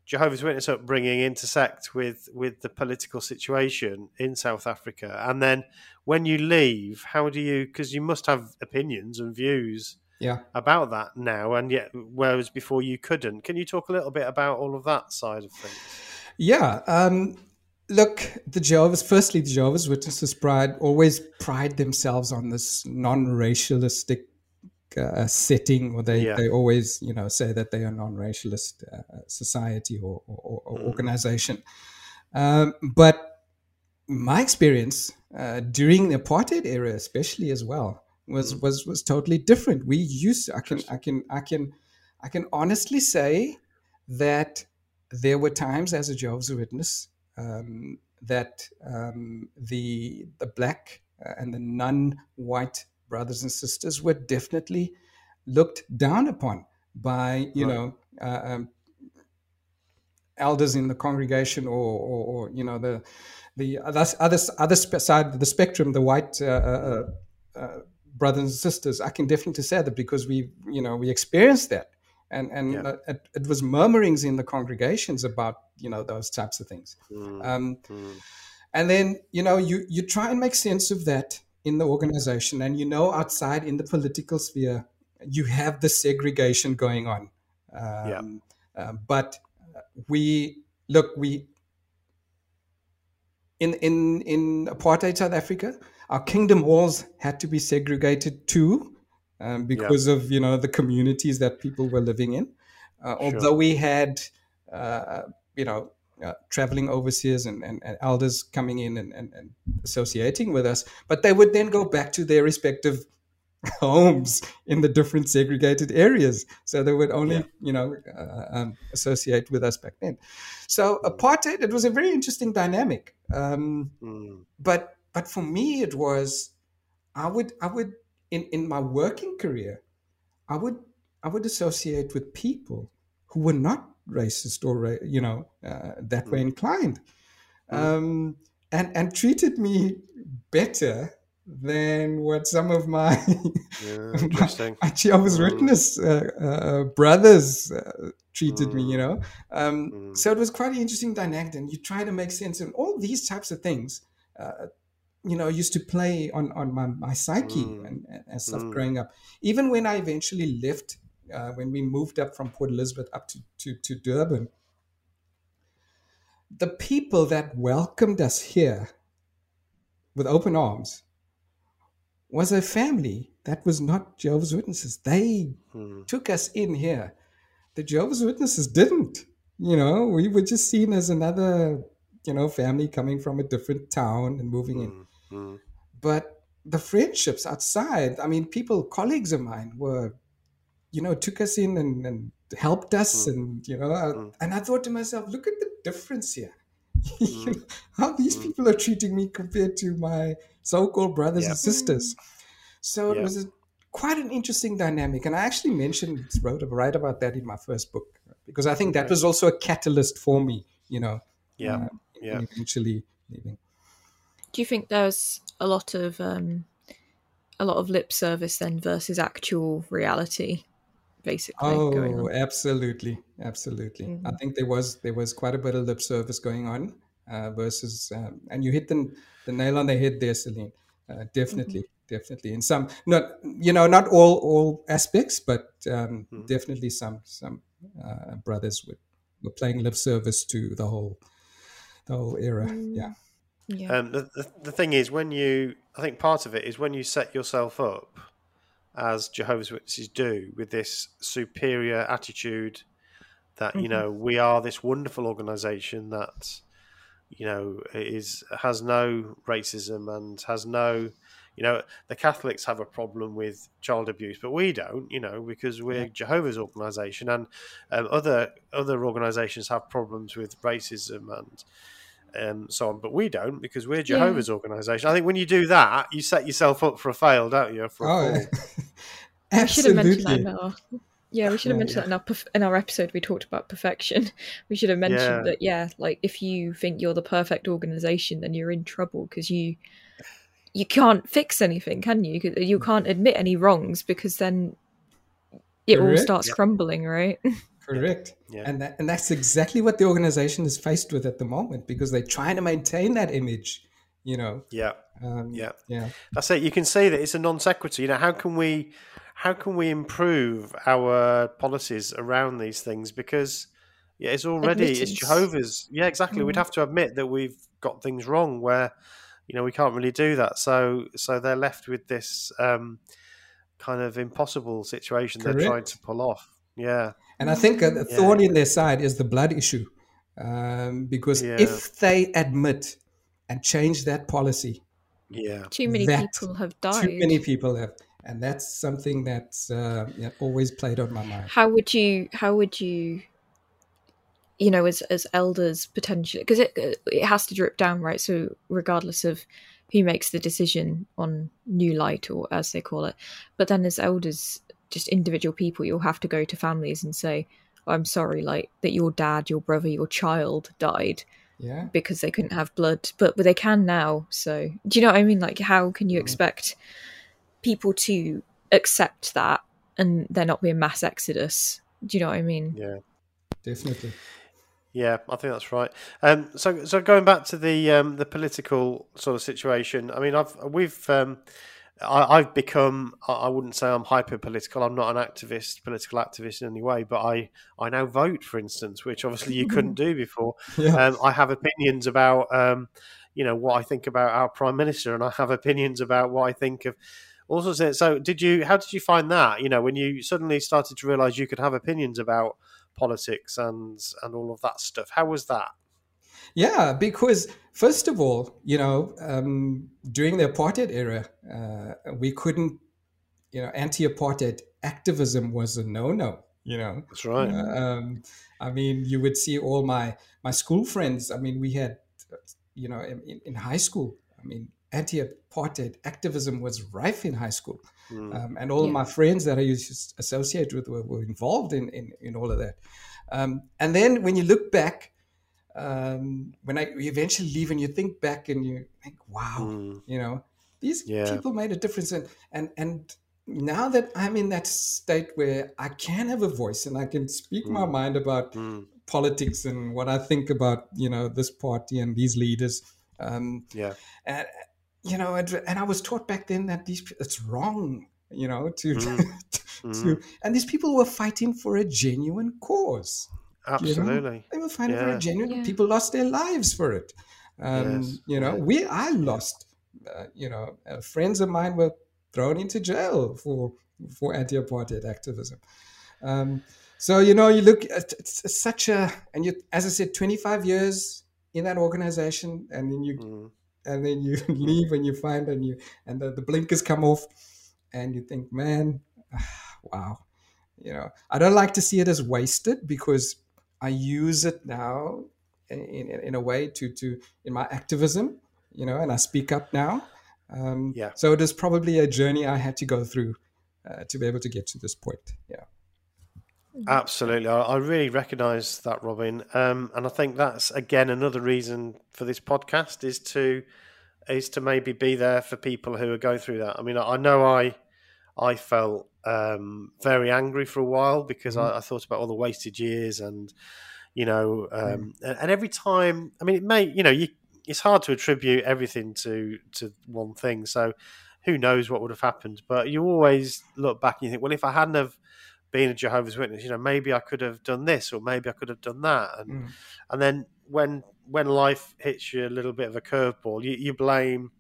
S2: Jehovah's Witness upbringing intersect with with the political situation in South Africa? And then when you leave, how do you? Because you must have opinions and views
S3: yeah.
S2: about that now, and yet whereas before you couldn't. Can you talk a little bit about all of that side of things?
S3: Yeah. Um, look, the Jehovah's, firstly, the Jehovah's Witnesses pride always pride themselves on this non-racialistic uh, setting, or they, yeah. they always, you know, say that they are non-racialist uh, society or, or, or mm. organization. Um, but my experience uh, during the apartheid era, especially as well, was mm. was was totally different. We used I can I can I can I can honestly say that there were times as a Jehovah's Witness um, that um, the the black uh, and the non-white brothers and sisters were definitely looked down upon by you right. know uh, um, elders in the congregation or, or, or, you know the the other other side of the spectrum, the white uh, uh, uh brothers and sisters, I can definitely say that because we, you know, we experienced that, and and yeah. it, it, was murmurings in the congregations about you know those types of things, mm. Um, mm. and then you know you you try and make sense of that in the organization, and you know outside in the political sphere you have the segregation going on, um, yeah. Uh, but we look we in in in apartheid South Africa our kingdom halls had to be segregated too, um, because yeah. of you know the communities that people were living in. Uh, sure. Although we had uh, you know uh, traveling overseas and, and, and, elders coming in and, and, and, associating with us, but they would then go back to their respective [LAUGHS] homes in the different segregated areas. So they would only, yeah. you know, uh, um, associate with us back then. So apartheid, it was a very interesting dynamic. Um, mm. But but for me, it was I would I would in in my working career, I would I would associate with people who were not racist or you know uh, that mm. way inclined, mm. um, and and treated me better than what some of my
S2: yeah, [LAUGHS] interesting.
S3: my, Jehovah's mm. Witness uh, uh, brothers uh, treated mm. me. You know, um, mm. so it was quite an interesting dynamic, and you try to make sense of all these types of things. Uh, you know used to play on on my, my psyche mm. and, and stuff mm. growing up even when i eventually left uh, when we moved up from port elizabeth up to, to, to durban the people that welcomed us here with open arms was a family that was not jehovah's witnesses they mm. took us in here the jehovah's witnesses didn't you know we were just seen as another you know family coming from a different town and moving in hmm. Mm. But the friendships outside, I mean, people, colleagues of mine were, you know, took us in and, and helped us. Mm. And, you know, mm. and I thought to myself, look at the difference here. [LAUGHS] Mm. how these mm. people are treating me compared to my so called brothers yep. and sisters. So it was a, quite an interesting dynamic, and I actually mentioned wrote a write about that in my first book because I think that was also a catalyst for me. You know,
S2: yeah, uh, yeah,
S3: eventually leaving.
S1: Do you think there's a lot of um, a lot of lip service then versus actual reality? Basically,
S3: oh, absolutely, absolutely. Mm-hmm. I think there was there was quite a bit of lip service going on uh, versus, um, and you hit the the nail on the head there, Celine. Uh, definitely, mm-hmm. definitely. In some, not you know, not all all aspects, but um, mm-hmm. definitely some some uh, brothers were, were playing lip service to the whole the whole era. Mm. Yeah.
S2: Yeah. Um, the, the, the thing is, when you, I think part of it is when you set yourself up as Jehovah's Witnesses do with this superior attitude that mm-hmm. you know we are this wonderful organization that you know is has no racism and has no you know the catholics have a problem with child abuse but we don't you know because we're yeah. jehovah's organization and um, other other organizations have problems with racism and um, so on. But we don't because we're Jehovah's yeah. organisation. I think when you do that, you set yourself up for a fail, don't you? For a oh, [LAUGHS]
S1: yeah. we should have mentioned that in our, yeah, we should have mentioned yeah. that in our, in our episode. We talked about perfection. [LAUGHS] We should have mentioned yeah. that, yeah, like if you think you're the perfect organisation, then you're in trouble because you you can't fix anything, can you? You can't admit any wrongs because then it Correct. all starts crumbling, right? [LAUGHS]
S3: Correct. Yeah. And that, and that's exactly what the organization is faced with at the moment because they're trying to maintain that image, you know.
S2: Yeah.
S3: Um,
S2: yeah.
S3: Yeah.
S2: That's it. You can see that it's a non sequitur. You know, how can we how can we improve our policies around these things because yeah, it's already Admittance. it's Jehovah's. Yeah, exactly. Mm. We'd have to admit that we've got things wrong where you know we can't really do that. So so they're left with this um, kind of impossible situation Correct. they're trying to pull off. Yeah.
S3: And I think a, thorn yeah. in their side is the blood issue. Um, because yeah. if they admit and change that policy,
S2: yeah,
S1: too many people have died.
S3: Too many people have, and that's something that's uh, yeah, always played on my mind.
S1: How would you? How would you? You know, as as elders potentially, because it it has to drip down, right? So regardless of who makes the decision on new light or as they call it, but then as elders, just individual people, you'll have to go to families and say, I'm sorry, like that your dad, your brother, your child died.
S3: Yeah.
S1: Because they couldn't have blood. But, but they can now. So do you know what I mean? Like how can you mm. expect people to accept that and there not be a mass exodus? Do you know what I mean?
S2: Yeah.
S3: Definitely.
S2: Yeah, I think that's right. Um, so, so going back to the um, the political sort of situation, I mean, I've we've um, I, have become, I wouldn't say I'm hyper political. I'm not an activist, political activist in any way, but I, I now vote, for instance, which obviously you couldn't [LAUGHS] do before. Yeah. Um, I have opinions about, um, you know, what I think about our prime minister, and I have opinions about what I think of all sorts of. So, did you? How did you find that? You know, when you suddenly started to realise you could have opinions about politics and and all of that stuff. How was that?
S3: Yeah, because first of all, you know, um, during the apartheid era, uh, we couldn't, you know, anti-apartheid activism was a no-no. You know,
S2: that's right.
S3: Uh, um, I mean, you would see all my my school friends. I mean, we had, you know, in, in high school. I mean, anti-apartheid activism was rife in high school, mm. um, and all yeah. of my friends that I used to associate with were, were involved in, in in all of that. Um, and then when you look back um, when I eventually leave and you think back and you think, wow, mm. you know, these yeah. people made a difference. And, and, and now that I'm in that state where I can have a voice and I can speak mm. my mind about mm. politics and what I think about, you know, this party and these leaders. Um,
S2: yeah.
S3: And, you know, and, and I was taught back then that these, it's wrong you know to, [LAUGHS] mm. to mm. and these people were fighting for a genuine cause
S2: Absolutely. You
S3: know? They were finding yeah. very genuine. Yeah. People lost their lives for it. Um, yes. You know, we I lost. Uh, you know, uh, friends of mine were thrown into jail for for anti-apartheid activism. Um, so you know, you look at it's such a and you, as I said, 25 years in that organization, and then you mm. And then you [LAUGHS] leave and you find and you and the, the blinkers come off, and you think, man, [SIGHS] wow. You know, I don't like to see it as wasted because I use it now in, in, in, a way to to in my activism, you know, and I speak up now. Um,
S2: Yeah.
S3: So it is probably a journey I had to go through uh, to be able to get to this point. Yeah.
S2: Absolutely, I, I really recognise that, Robin, um, and I think that's again another reason for this podcast is to is to maybe be there for people who are going through that. I mean, I, I know I I felt um, very angry for a while because
S3: Mhm.
S2: I, I thought about all the wasted years and you know, um, and, and every time, I mean, it may you know, you it's hard to attribute everything to to one thing, so who knows what would have happened, but you always look back and you think, well, if I hadn't have being a Jehovah's Witness, you know, maybe I could have done this or maybe I could have done that. And
S3: Mm.
S2: and then when when life hits you a little bit of a curveball, you, you blame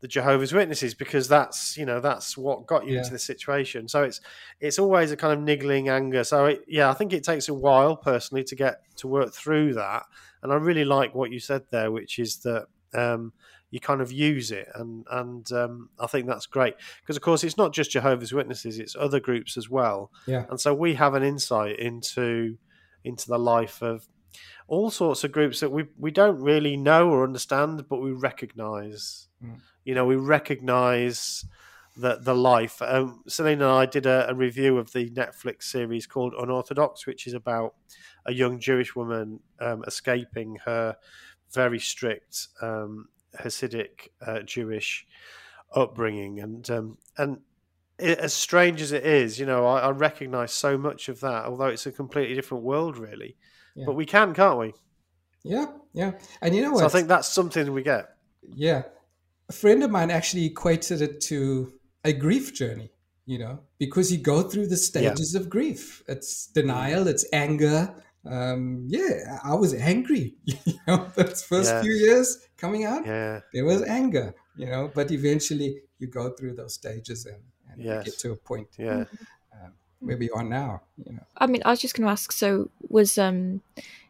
S2: the Jehovah's Witnesses because that's you know that's what got you
S3: Yeah.
S2: into this situation. So it's it's always a kind of niggling anger. So it, yeah, I think it takes a while personally to get to work through that. And I really like what you said there, which is that um, you kind of use it, and and um, I think that's great because of course it's not just Jehovah's Witnesses; it's other groups as well.
S3: Yeah.
S2: And so we have an insight into into the life of all sorts of groups that we we don't really know or understand, but we recognise.
S3: Mm.
S2: You know, we recognise that the life. Um, Celine and I did a, a review of the Netflix series called Unorthodox, which is about a young Jewish woman um, escaping her very strict um, Hasidic uh, Jewish upbringing, and um, and it, as strange as it is, you know, I, I recognise so much of that, although it's a completely different world, really.
S3: Yeah.
S2: But we can, can't we?
S3: Yeah. Yeah. And you know what?
S2: So I think that's something we get.
S3: Yeah. A friend of mine actually equated it to a grief journey, you know, because you go through the stages of grief. It's denial, it's anger. Um, yeah, I was angry, [LAUGHS] you know, those first
S2: Yeah.
S3: few years coming out,
S2: Yeah,
S3: there was anger, you know, but eventually you go through those stages and, and you
S2: Yes.
S3: get to a point
S2: yeah.
S3: where we are now, you know.
S1: I mean, I was just going to ask. So, was um,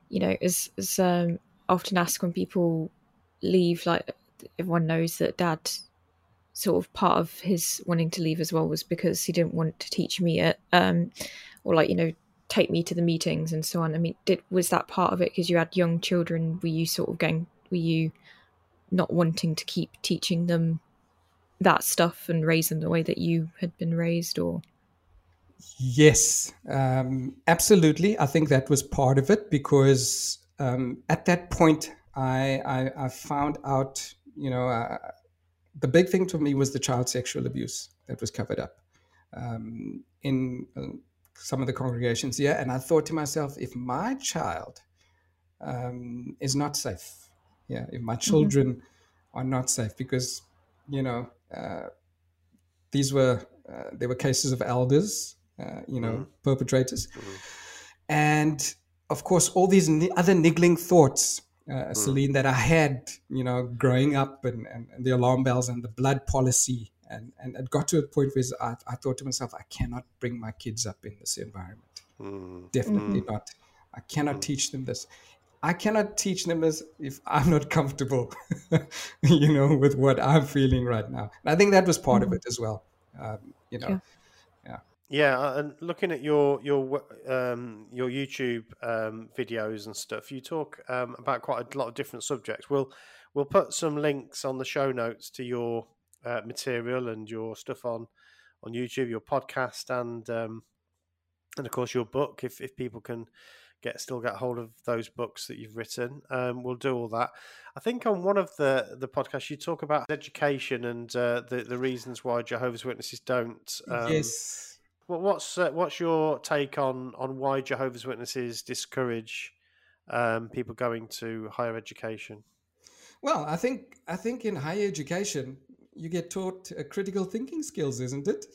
S1: you know, as as um, often asked when people leave, like everyone knows that Dad, sort of part of his wanting to leave as well was because he didn't want to teach me it, um, or like you know, take me to the meetings and so on. I mean, did was that part of it because you had young children? Were you sort of going? Were you not wanting to keep teaching them that stuff and raise them the way that you had been raised, or
S3: Yes, um, absolutely. I think that was part of it because um, at that point, I, I, I found out, you know, uh, the big thing to me was the child sexual abuse that was covered up um, in uh, some of the congregations here. And I thought to myself, if my child um, is not safe, yeah, if my children are not safe, because, you know, uh, these were, uh, there were cases of elders uh, you know,
S2: Mhm.
S3: perpetrators.
S2: Mhm.
S3: And of course, all these other niggling thoughts, uh, Celine, that I had, you know, growing up and, and, and the alarm bells and the blood policy. And, and it got to a point where I, I thought to myself, I cannot bring my kids up in this environment.
S2: Mm.
S3: Definitely not. I cannot teach them this. I cannot teach them this if I'm not comfortable, [LAUGHS] you know, with what I'm feeling right now. And I think that was part of it as well. Um, you know,
S1: Yeah.
S2: Yeah, uh, and looking at your your um, your YouTube um, videos and stuff, you talk um, about quite a lot of different subjects. We'll we'll put some links on the show notes to your uh, material and your stuff on on YouTube, your podcast, and um, and of course your book. If if people can get still get hold of those books that you've written, um, we'll do all that. I think on one of the the podcasts you talk about education and uh, the the reasons why Jehovah's Witnesses don't. Um,
S3: yes.
S2: Well, what's uh, what's your take on on why Jehovah's Witnesses discourage um, people going to higher education?
S3: Well, I think I think in higher education you get taught uh, critical thinking skills, isn't it?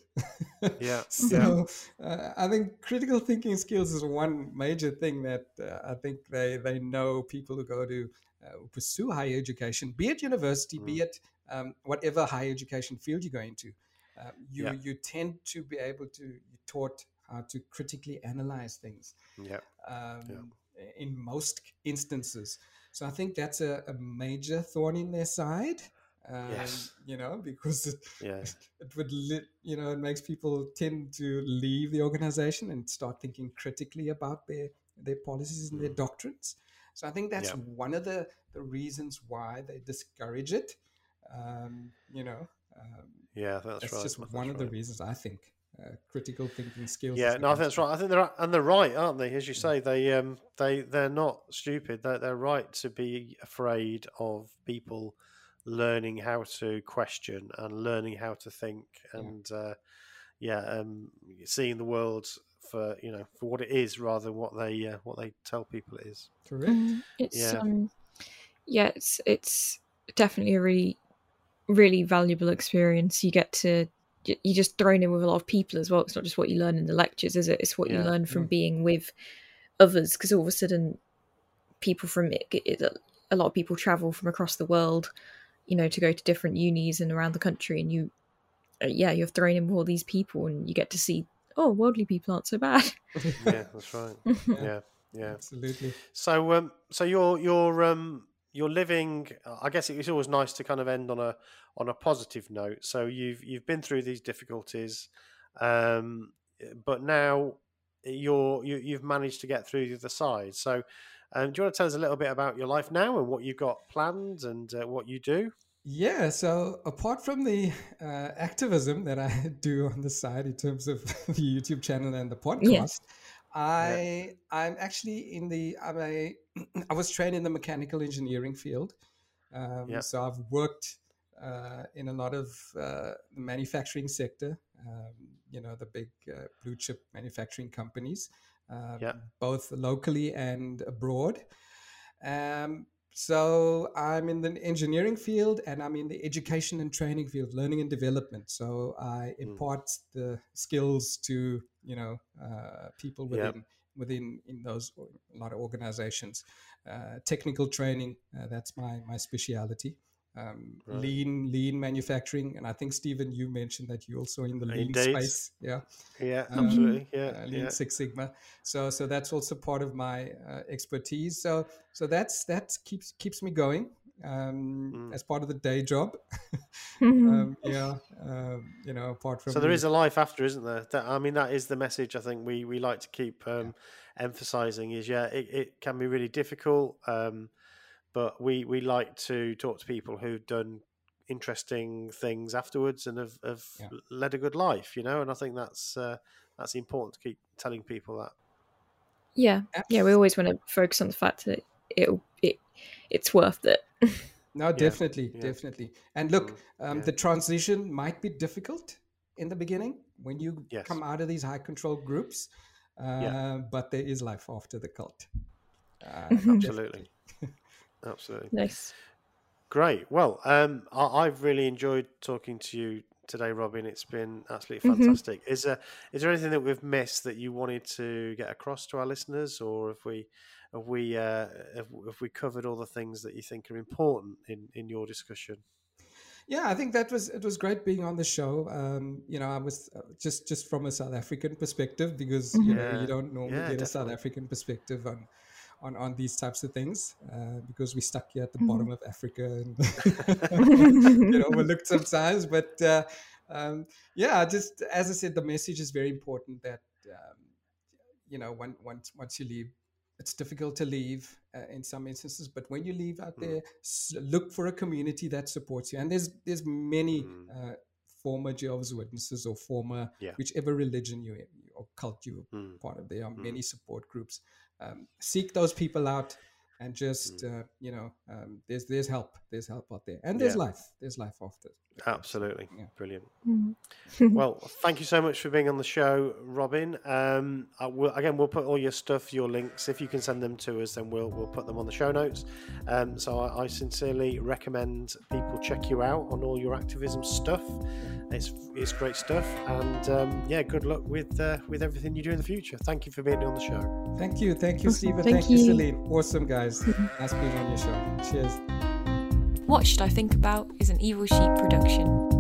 S3: [LAUGHS]
S2: Yeah,
S3: so uh, I think critical thinking skills is one major thing that uh, I think they they know people who go to uh, pursue higher education, be it university, be it um, whatever higher education field you go into. Uh, you
S2: Yeah.
S3: you tend to be able to you taught how to critically analyze things
S2: Yeah,
S3: um, in most instances. So I think that's a, a major thorn in their side. Um,
S2: Yes.
S3: You know, because it,
S2: yeah, [LAUGHS]
S3: it would, li- you know, it makes people tend to leave the organization and start thinking critically about their their policies and their doctrines. So I think that's
S2: Yeah.
S3: one of the the reasons why they discourage it. Um, you know, um,
S2: yeah, that's,
S3: that's
S2: right.
S3: just
S2: that's
S3: one
S2: right.
S3: of the reasons I think uh, critical thinking skills.
S2: Yeah, no, I think that's right. I think they're and they're right, aren't they? As you say, they um they they're not stupid. They're they're right to be afraid of people learning how to question and learning how to think and uh, yeah, um, seeing the world for you know for what it is rather than what they uh, what they tell people it is.
S3: Correct.
S1: Mm, It's
S2: Yeah.
S1: um yeah, it's it's definitely a really really valuable experience. You get to you're just thrown in with a lot of people as well. It's not just what you learn in the lectures, is it? It's what you
S2: Yeah.
S1: learn from
S3: Mm.
S1: being with others. Because all of a sudden, people from it, it, a lot of people travel from across the world, you know, to go to different unis and around the country, and you, uh, yeah, you're thrown in with all these people, and you get to see, oh, worldly people aren't so bad. [LAUGHS]
S2: Yeah, that's right. [LAUGHS] Yeah, yeah.
S3: Absolutely.
S2: So, um, so you're you're um, you're living. I guess it's always nice to kind of end on a on a positive note. So you've you've been through these difficulties, um, but now you're you, you've managed to get through the other side. So, um, do you want to tell us a little bit about your life now and what you've got planned and uh, what you do?
S3: Yeah, so apart from the [LAUGHS] uh, activism that I [LAUGHS] do on the side in terms of [LAUGHS] the YouTube channel and the podcast, I I'm actually in the I'm a [CLEARS THROAT] I was trained in the mechanical engineering field, um,
S2: Yeah.
S3: so I've worked uh, in a lot of uh, the manufacturing sector. Um, you know the big uh, blue chip manufacturing companies, um,
S2: Yeah.
S3: both locally and abroad. Um, so I'm in the engineering field and I'm in the education and training field, learning and development. So I impart the skills to you know uh, people
S2: Yep.
S3: within within in those a lot of organizations. Uh, technical training uh, that's my my speciality. Um,
S2: Right.
S3: Lean lean manufacturing, and I think Stephen, you mentioned that you also in the lean
S2: Indeed.
S3: space. Yeah
S2: Yeah,
S3: Um,
S2: absolutely. Yeah,
S3: uh, Lean
S2: yeah.
S3: Six Sigma. So so that's also part of my uh, expertise. So so that's that keeps keeps me going um,
S2: Mm.
S3: as part of the day job. [LAUGHS] [LAUGHS] Um, yeah, um, you know, apart from
S2: So there
S3: the-
S2: is a life after, isn't there? That, I mean, that is the message I think we, we like to keep um, emphasizing. Is yeah, it, it can be really difficult, um, but we, we like to talk to people who've done interesting things afterwards and have, have
S3: Yeah.
S2: led a good life, you know. And I think that's uh, that's important to keep telling people that.
S1: Yeah, yeah, we always want to focus on the fact that it'll it it's worth it. [LAUGHS]
S3: No, definitely,
S2: yeah.
S3: definitely. And look,
S2: Mm,
S3: um,
S2: yeah.
S3: the transition might be difficult in the beginning when you
S2: Yes.
S3: come out of these high control groups, uh,
S2: Yeah.
S3: but there is life after the cult. Uh,
S2: Absolutely, [LAUGHS] absolutely.
S1: nice.
S2: Great. Well, um, I, I've really enjoyed talking to you today, Robin. It's been absolutely
S1: Mhm.
S2: fantastic. Is there is there anything that we've missed that you wanted to get across to our listeners, or have we have we uh, have, have we covered all the things that you think are important in in your discussion?
S3: Yeah, I think that was it was great being on the show. Um, you know, I was uh, just just from a South African perspective because you know
S2: Yeah.
S3: you don't normally
S2: Yeah,
S3: get a South. African perspective on on on these types of things uh, because we're stuck here at the
S1: Mhm.
S3: bottom of Africa and [LAUGHS] you know overlooked sometimes. But uh, um, yeah, just as I said, the message is very important that um, you know when, once once you leave. It's difficult to leave uh, in some instances, but when you leave out
S2: Mm.
S3: there, s- look for a community that supports you. And there's there's many
S2: Mm.
S3: uh, former Jehovah's Witnesses or former
S2: Yeah.
S3: whichever religion you or cult you
S2: Mm.
S3: are part of. There are
S2: Mm.
S3: many support groups. Um, seek those people out, and just
S2: Mm.
S3: uh, you know, um, there's there's help. There's help out there, and there's
S2: Yeah.
S3: life. There's life after. the.
S2: Absolutely,
S3: Yeah.
S2: brilliant.
S1: Mhm. [LAUGHS]
S2: Well, thank you so much for being on the show, Robin. Um, I will, again, we'll put all your stuff, your links. If you can send them to us, then we'll we'll put them on the show notes. Um, so I, I sincerely recommend people check you out on all your activism stuff. It's it's great stuff, and um, yeah, good luck with uh, with everything you do in the future. Thank you for being on the show.
S3: Thank you, thank you,
S1: Awesome.
S3: Stephen.
S1: Thank
S3: Thank, you,
S1: you.
S3: Celine. Awesome, guys. [LAUGHS] nice being on your show. Cheers.
S1: What Should I Think About is an Evil Sheep production.